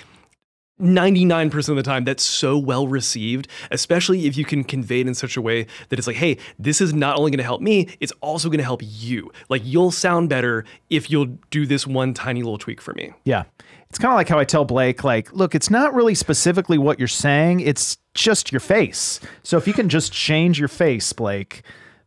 99% of the time that's so well received especially if you can convey it in such a way that it's like hey this is not only going to help me it's also going to help you like you'll sound better if you'll do this one tiny little tweak for me Yeah. It's kind of like how I tell Blake, like, look, it's not really specifically what you're saying, it's just your face. So if you can just change your face, Blake,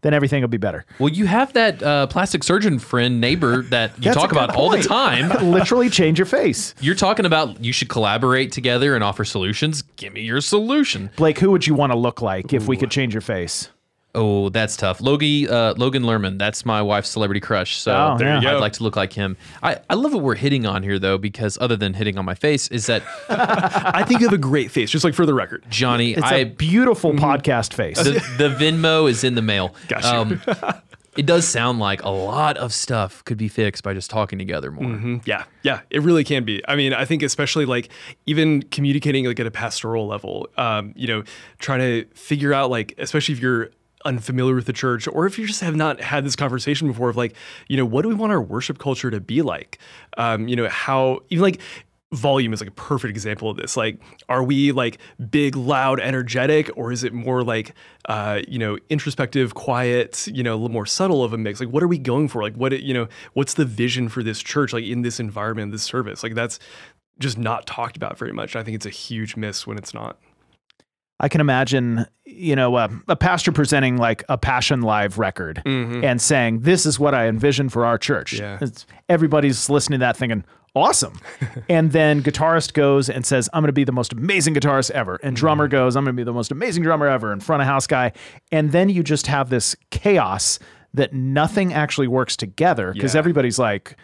then everything will be better. Well, you have that uh, plastic surgeon friend neighbor that you talk about all the time. Literally change your face. You're talking about you should collaborate together and offer solutions. Give me your solution. Blake, who would you want to look like if we could change your face? Oh, that's tough. Logie, uh, Logan Lerman, that's my wife's celebrity crush. So Oh, there you I'd like to look like him. I, I love what we're hitting on here, though, because other than hitting on my face, is that i think you have a great face just like for the record Johnny, It's I a beautiful podcast face. the, the Venmo is in the mail. Um, it does sound like a lot of stuff could be fixed by just talking together more. Mhm. Yeah, yeah, it really can be. I mean, I think especially like even communicating like at a pastoral level, um, you know, trying to figure out like, especially if you're unfamiliar with the church or if you just have not had this conversation before of like, you know, what do we want our worship culture to be like? Um, you know, how even like volume is like a perfect example of this. Like are we like big loud energetic or is it more like uh you know introspective quiet you know a little more subtle of a mix? Like what are we going for? Like what you know what's the vision for this church like in this environment this service? Like that's just not talked about very much i think it's a huge miss when it's not I can imagine, you know, a, a pastor presenting like a Passion Live record mm-hmm. and saying, "This is what I envision for our church." Yeah. It's- everybody's listening to that thinking, "Awesome," and then guitarist goes and says, "I'm going to be the most amazing guitarist ever," and mm-hmm. drummer goes, "I'm going to be the most amazing drummer ever," and front of house guy, and then you just have this chaos that nothing actually works together because Yeah. everybody's like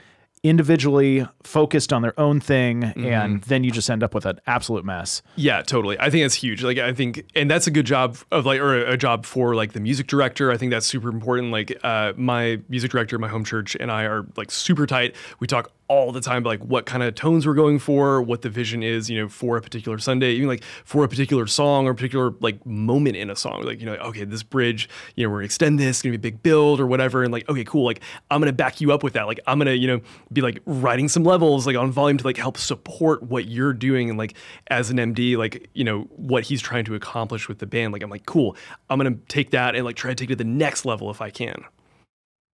individually focused on their own thing and then you just end up with an absolute mess Yeah, totally. I think that's huge. Like, I think, and that's a good job of like, or a job for like the music director. I think that's super important. Like, uh, my music director, my home church, and I are like super tight. We talk all the time like what kind of tones we're going for, what the vision is, you know, for a particular Sunday, even like for a particular song or particular like moment in a song. Like, you know, like, okay, this bridge, you know, we're gonna extend this, it's gonna be a big build or whatever. And like, okay, cool. Like, I'm gonna back you up with that. Like, I'm gonna, you know, be like writing some levels like on volume to like help support what you're doing and like as an MD, like, you know, what he's trying to accomplish with the band. Like, I'm like, cool. I'm gonna take that and like try to take it to the next level if I can.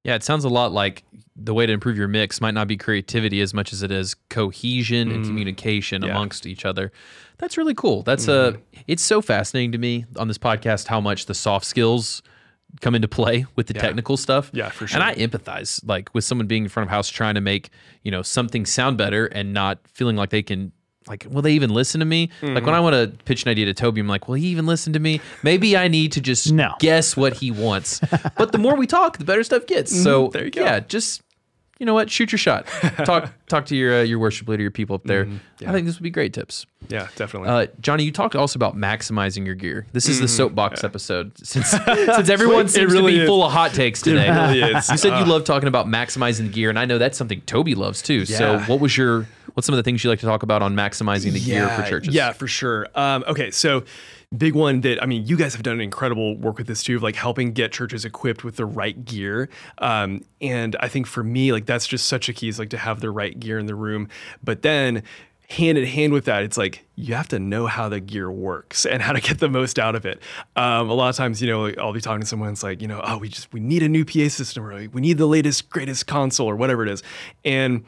Yeah, it sounds a lot like the way to improve your mix might not be creativity as much as it is cohesion and mm. communication Yeah. amongst each other. That's really cool. That's a it's so fascinating to me on this podcast how much the soft skills come into play with the technical stuff. Yeah, for sure. And I empathize like with someone being in front of house trying to make, you know, something sound better and not feeling like they can like, will they even listen to me? Like when hmm. I want to pitch an idea to Toby, I'm like, will he even listen to me? Maybe I need to just No. guess what he wants. but the more we talk, the better stuff gets. Mm-hmm. So there you go. yeah, just you know what, shoot your shot. talk talk to your uh, your worship leader, your people up there. I think this would be great tips. Yeah, definitely. Uh, Johnny, you talked also about maximizing your gear. This is the soapbox episode since since everyone Mm-hmm. It seems really to be is. full of hot takes today. really is. You said you Uh, love talking about maximizing the gear, and I know that's something Toby loves too. So, what was your what's some of the things you like to talk about on maximizing the gear for churches? Yeah, for sure. Um, okay, so big one that I mean, you guys have done incredible work with this too, of like helping get churches equipped with the right gear. Um, and I think for me, like that's just such a key is like to have the right gear in the room. But then hand in hand with that, it's like you have to know how the gear works and how to get the most out of it. Um, a lot of times, you know, I'll be talking to someone, it's like, you know, oh, we just we need a new PA system or like, we need the latest, greatest console or whatever it is. And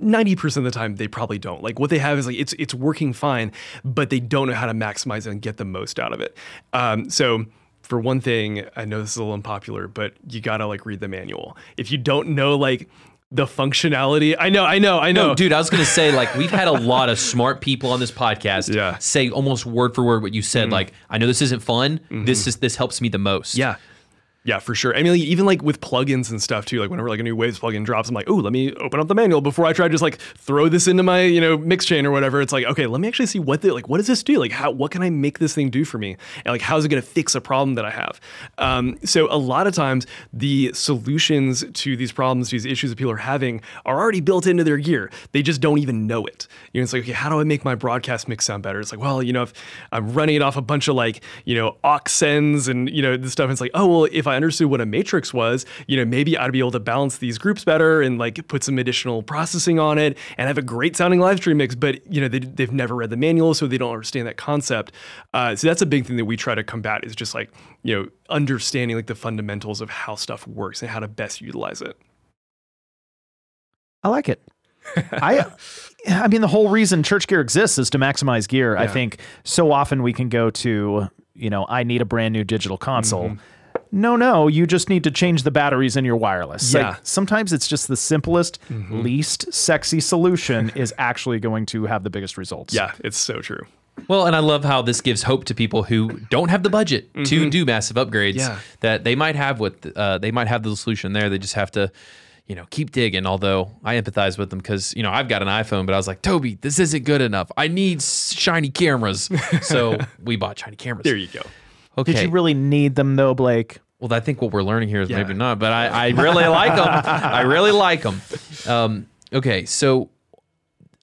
90% of the time they probably don't. Like what they have is like it's it's working fine, but they don't know how to maximize it and get the most out of it. Um, so for one thing, I know this is a little unpopular, but you gotta like read the manual. If you don't know like the functionality, I know, I know, I know. No, dude, I was gonna say like we've had a lot of smart people on this podcast Yeah. Mm-hmm. say almost word for word what you said. Like, I know this isn't fun. This is this helps me the most. Yeah. Yeah, for sure. I mean, like, even like with plugins and stuff too. Like whenever like a new Waves plugin drops, I'm like, oh, let me open up the manual before I try to just like throw this into my you know mix chain or whatever. It's like, okay, let me actually see what the like what does this do? Like how what can I make this thing do for me? And like how's it going to fix a problem that I have? Um, so a lot of times the solutions to these problems, these issues that people are having, are already built into their gear. They just don't even know it. You know, it's like, okay, how do I make my broadcast mix sound better? It's like, well, you know, if I'm running it off a bunch of like you know aux sends and you know this stuff, it's like, oh well, if I understood what a matrix was, you know, maybe I'd be able to balance these groups better and like put some additional processing on it and have a great sounding live stream mix. But you know, they, they've never read the manual, so they don't understand that concept. Uh, so that's a big thing that we try to combat is just like you know understanding like the fundamentals of how stuff works and how to best utilize it. I like it. I I mean the whole reason church gear exists is to maximize gear. I think so often we can go to, you know, I need a brand new digital console. Mm-hmm. No, no, you just need to change the batteries in your wireless. Yeah. Mm-hmm. sometimes it's just the simplest, least sexy solution is actually going to have the biggest results. Yeah, it's so true. Well, and I love how this gives hope to people who don't have the budget to do massive upgrades. Mm-hmm. Yeah. That they might have what uh, they might have the solution there. They just have to, you know, keep digging. Although I empathize with them because you know I've got an iPhone, but I was like, Toby, this isn't good enough. I need shiny cameras. so we bought shiny cameras. There you go. Okay. Did you really need them though, Blake? Well, I think what we're learning here is Yeah. maybe not, but I, I really like them. I really like them. Um, okay, so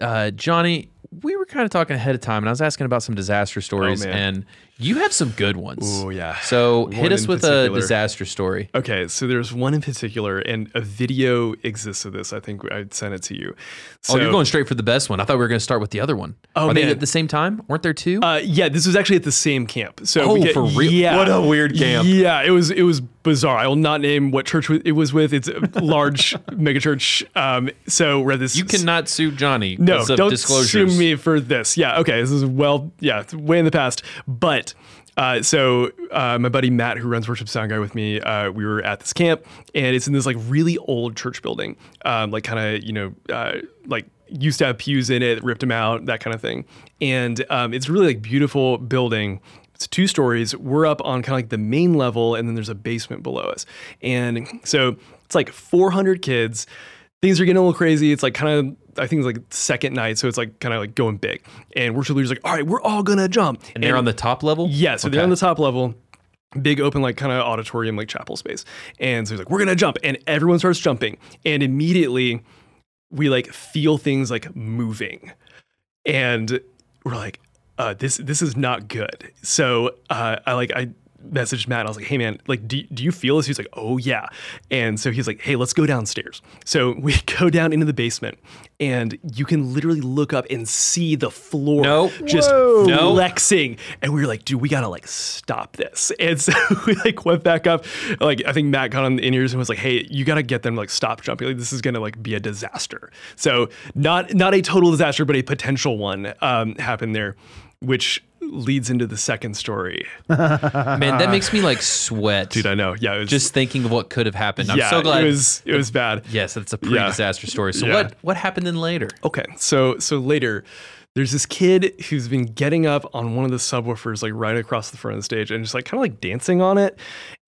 uh, Johnny, we were kind of talking ahead of time, and I was asking about some disaster stories, man. and you have some good ones. Oh, yeah. So One hit us with a disaster story. Okay, so there's one in particular, and a video exists of this. I think I sent it to you. oh, you're going straight for the best one. I thought we were going to start with the other one. Oh, Are they at the same time? Weren't there two? Uh, yeah, this was actually at the same camp. So Oh, get, for real? Yeah, What a weird camp. Yeah, it was it was bizarre. I will not name what church it was with. It's a large megachurch. Um, so we're this. you cannot sue Johnny. no, don't sue me for this. Yeah, okay, this is well, yeah, it's way in the past, but. Uh, so uh, my buddy Matt, who runs Worship Sound Guy with me, uh, we were at this camp, and it's in this like really old church building, um, like kind of you know uh, like used to have pews in it, ripped them out, that kind of thing, and um, it's really like beautiful building. It's two stories. We're up on kind of like the main level, and then there's a basement below us, and so it's like 400 kids things are getting a little crazy. It's like kind of, I think it's like second night, so it's like kind of like going big. And worship leaders like, all right, we're all gonna jump. And they're on the top level? yeah, so they're on the top level. Big open like kind of auditorium like chapel space, and so he's like, "We're gonna jump," and everyone starts jumping, and immediately we like feel things like moving, and we're like, uh, "This this is not good." So uh, I like I messaged Matt. And I was like, "Hey man, like, do, do you feel this?" He's like, "Oh yeah," and so he's like, "Hey, let's go downstairs." So we go down into the basement, and you can literally look up and see the floor No. just Whoa. Flexing, and we were like, "Dude, we gotta like stop this." And so we like went back up. Like I think Matt got on the in ears and was like, "Hey, you gotta get them like stop jumping. Like this is gonna like be a disaster." So not not a total disaster, but a potential one um, happened there, which leads into the second story. Man, that uh, makes me like sweat. Dude, I know. Yeah, it was just thinking of what could have happened. I'm yeah, so glad. it was it was bad. yes, that's a pre-disaster story. So Yeah. what what happened then later? Okay, so so later, there's this kid who's been getting up on one of the subwoofers like right across the front of the stage and just like kind of like dancing on it.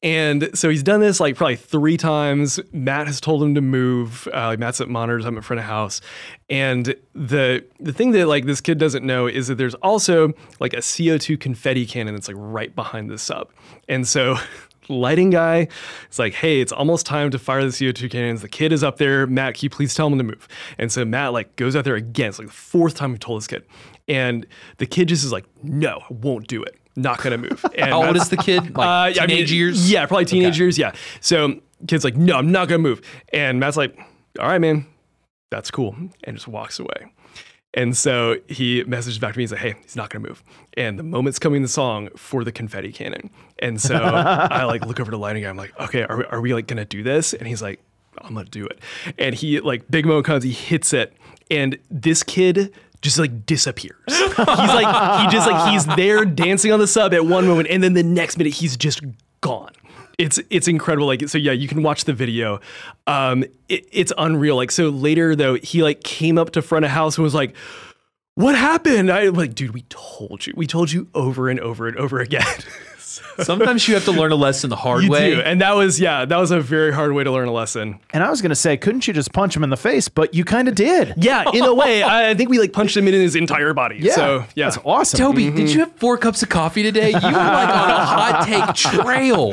And so he's done this like probably three times. Matt has told him to move. Uh, like Matt's at monitors. I'm in front of house. And the the thing that like this kid doesn't know is that there's also like a CO2 confetti cannon that's like right behind the sub. And so lighting guy is like, hey, it's almost time to fire the CO2 cannons. The kid is up there. Matt, can you please tell him to move? And so Matt like goes out there again. It's like the fourth time we've told this kid. And the kid just is like, no, I won't do it. Not gonna move. And How old is the kid? Like uh, I mean, years? Yeah, probably teenage Okay. years. Yeah. So kid's like, no, I'm not gonna move. And Matt's like, all right, man, that's cool, and just walks away. And so he messages back to me. He's like, "Hey, he's not gonna move." And the moment's coming in the song for the confetti cannon. And so I like look over to lighting guy. I'm like, "Okay, are we, are we like gonna do this?" And he's like, "I'm gonna do it." And he like big moment comes. He hits it, and this kid just like disappears. he's like he just like he's there dancing on the sub at one moment, and then the next minute he's just gone. It's it's incredible. Like so, yeah, you can watch the video. Um, it, it's unreal. Like so, later though, he like came up to front of house and was like, "What happened?" I like, dude, we told you, we told you over and over and over again. Sometimes you have to learn a lesson the hard you way. do, and that was yeah, that was a very hard way to learn a lesson. And I was going to say, couldn't you just punch him in the face? But you kind of did. Yeah, in a way, I I think we like punched him in his entire body. Yeah. so yeah, That's awesome. Toby, did you have four cups of coffee today? You were like on a hot take trail.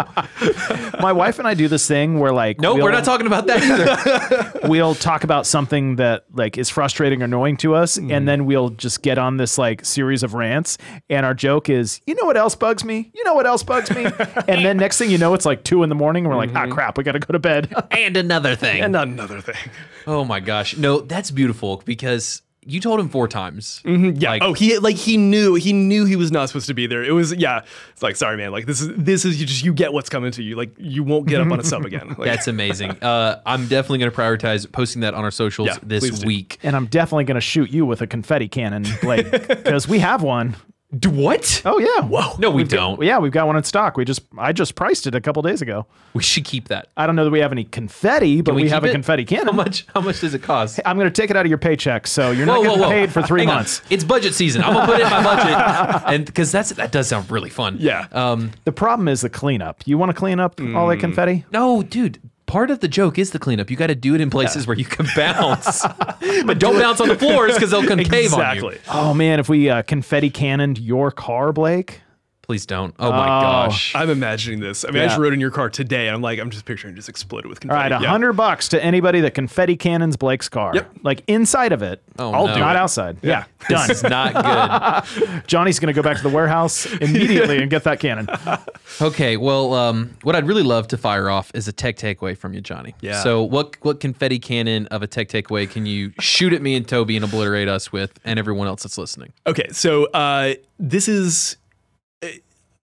My wife and I do this thing where like Nope, we'll, we're not talking about that either. we'll talk about something that like is frustrating or annoying to us Mm-hmm. and then we'll just get on this like series of rants and our joke is you know what else bugs me you know what else bugs me and then next thing you know it's like two in the morning and we're like Mm-hmm. ah crap we gotta go to bed and another thing. and another thing. oh my gosh. No, that's beautiful because you told him four times. Yeah. Like- oh, he like he knew he knew he was not supposed to be there. It was yeah. It's like sorry, man. Like this is this is you just you get what's coming to you. Like you won't get up on a sub again. Like, That's amazing. Uh, I'm definitely going to prioritize posting that on our socials Yeah, this please do. week. and i'm definitely gonna shoot you with a confetti cannon blake because we have one Do what? oh yeah whoa No, we don't. yeah we've got one in stock we just i just priced it a couple days ago We should keep that. i don't know that we have any confetti but Can we, have keep a confetti cannon How much? How much does it cost? i'm gonna take it out of your paycheck so you're not getting paid for three Hang on. months It's budget season. I'm gonna put it in my budget, and because that's that does sound really fun. Yeah. Um. The problem is the cleanup. You want to clean up all Mm. that confetti? No, dude. Part of the joke is the cleanup. You got to do it in places where you can bounce, but don't bounce on the floors because they'll concave on you. exactly. Oh man, if we uh, confetti cannoned your car, Blake. Please don't. Oh my Oh. gosh. I'm imagining this. I mean, I Yeah. just rode in your car today, and I'm like, I'm just picturing it just exploded with All confetti. right, a Yeah. hundred bucks to anybody that confetti cannons Blake's car. Yep. Like inside of it. Oh, I'll no. do not outside. Yeah, done. This is not Johnny's gonna go back to the warehouse immediately and get that cannon. good. Okay. Well, um, what I'd really love to fire off is a tech takeaway from you, Johnny. Yeah. So, what what confetti cannon of a tech takeaway can you shoot at me and Toby and obliterate us with, and everyone else that's listening? Okay, so uh, this is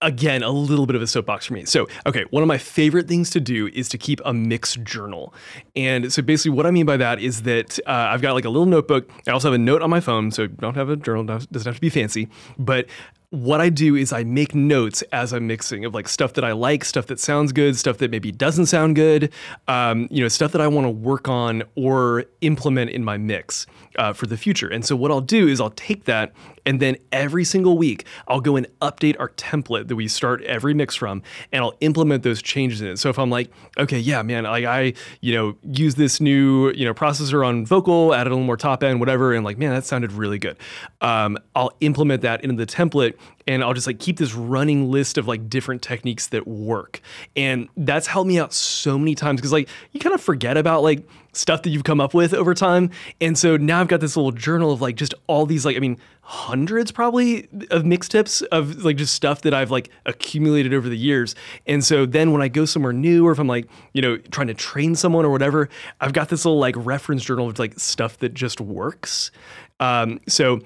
again a little bit of a soapbox for me. So, okay, one of my favorite things to do is to keep a mixed journal, and so basically what I mean by that is that uh, I've got like a little notebook. I also have a note on my phone, so don't have a journal. Doesn't have to be fancy, but what I do is I make notes as I'm mixing of like stuff that I like, stuff that sounds good, stuff that maybe doesn't sound good, um, you know, stuff that I want to work on or implement in my mix uh, for the future. And so what I'll do is I'll take that and then every single week I'll go and update our template that we start every mix from, and I'll implement those changes in it. So if I'm like, okay, yeah, man, like I, you know, use this new, you know, processor on vocal, added a little more top end, whatever, and like, man, that sounded really good. Um, I'll implement that into the template and I'll just like keep this running list of like different techniques that work. And that's helped me out so many times because like you kind of forget about like stuff that you've come up with over time. And so now I've got this little journal of like just all these like I mean hundreds probably of mix tips of like just stuff that I've like accumulated over the years. And so then when I go somewhere new or if I'm like, you know, trying to train someone or whatever, I've got this little like reference journal of like stuff that just works. Um, so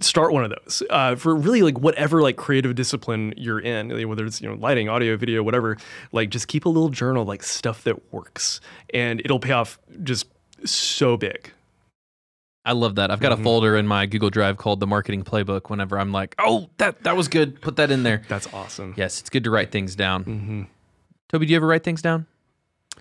start one of those uh, for really like whatever like creative discipline you're in whether it's you know lighting audio video whatever like just keep a little journal like stuff that works and it'll pay off just so big I love that. I've got Mm-hmm. a folder in my Google Drive called the marketing playbook. Whenever I'm like, oh, that that was good, put that in there. That's awesome. Yes, it's good to write things down. Mm-hmm. Toby, do you ever write things down? Uh,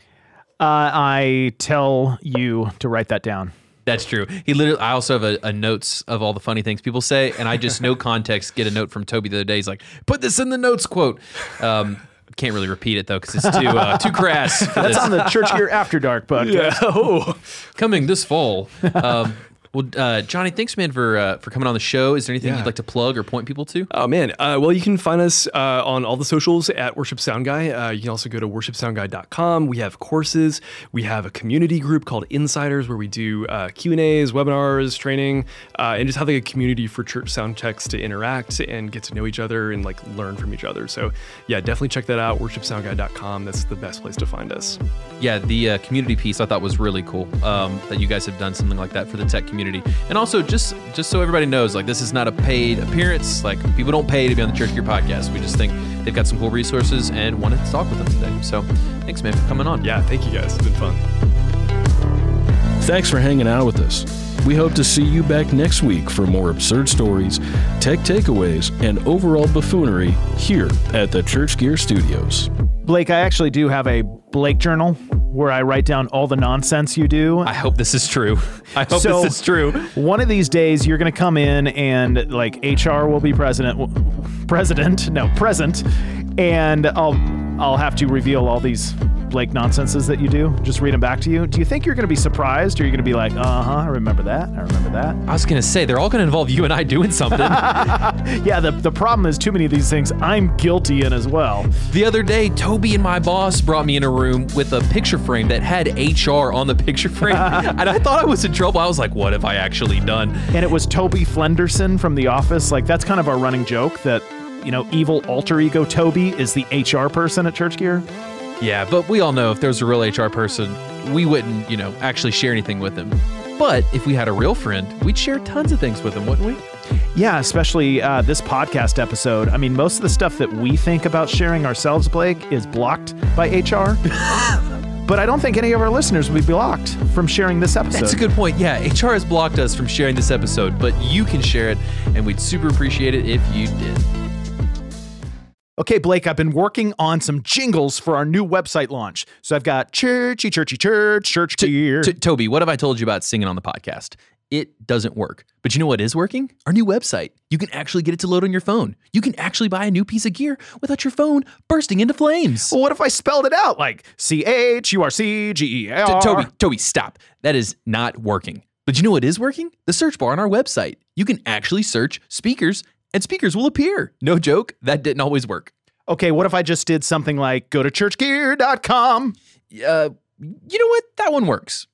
I tell you to write that down. That's true. He literally. I also have a, a notes of all the funny things people say, and I just no context get a note from Toby the other day. He's like, "Put this in the notes." Quote. Um, can't really repeat it though because it's too uh, too crass. For That's this. on the Church Gear After Dark podcast. Oh, coming this fall. Um, well, uh, Johnny, thanks man for uh, for coming on the show. Is there anything Yeah. you'd like to plug or point people to? Oh man, uh, well you can find us uh, on all the socials at Worship Sound Guy. Uh, you can also go to worshipsoundguy.com. We have courses. We have a community group called Insiders where we do uh, Q and A's, webinars, training, uh, and just have like a community for church sound techs to interact and get to know each other and like learn from each other. So yeah, definitely check that out. Worshipsoundguy.com. That's the best place to find us. Yeah, the uh, community piece I thought was really cool. Um, that you guys have done something like that for the tech community, and also just just so everybody knows, like this is not a paid appearance. Like people don't pay to be on the Church Gear podcast. We just think they've got some cool resources and wanted to talk with them today. So thanks, man, for coming on. Yeah, thank you guys. It's been fun. Thanks for hanging out with us. We hope to see you back next week for more absurd stories, tech takeaways, and overall buffoonery here at the Church Gear Studios. Blake, I actually do have a Blake journal where I write down all the nonsense you do. I hope this is true. I hope So- this is true. One of these days, you're going to come in and like HR will be president, president, no, present, and I'll I'll have to reveal all these Blake nonsenses that you do. Just read them back to you. Do you think you're going to be surprised, or you're going to be like, uh huh, I remember that, I remember that? I was gonna say they're all gonna involve you and I doing something. Yeah. The the problem is too many of these things I'm guilty in as well. the other day, Toby and my boss brought me in a room with a picture frame that had HR on the picture frame, and I thought I was in trouble. I was like, "What have I actually done?" and it was Toby Flenderson from The Office. Like that's kind of our running joke that you know evil alter ego Toby is the HR person at Church Gear. Yeah, but we all know if there was a real HR person, we wouldn't, you know, actually share anything with them. But if we had a real friend, we'd share tons of things with them, wouldn't we? Yeah, especially uh, this podcast episode. I mean, most of the stuff that we think about sharing ourselves, Blake, is blocked by HR. but I don't think any of our listeners would be blocked from sharing this episode. That's a good point. Yeah, HR has blocked us from sharing this episode, but you can share it, and we'd super appreciate it if you did. Okay, Blake, I've been working on some jingles for our new website launch. So I've got churchy, churchy, church, church gear. T- Toby, what have I told you about singing on the podcast? It doesn't work. But you know what is working? Our new website. You can actually get it to load on your phone. You can actually buy a new piece of gear without your phone bursting into flames. well, what if I spelled it out like C H U R C G E T- R? Toby, Toby, stop. That is not working. But you know what is working? The search bar on our website. You can actually search speakers and speakers will appear. No joke, that didn't always work. Okay, what if I just did something like go to churchgear.com? Uh, you know what? That one works.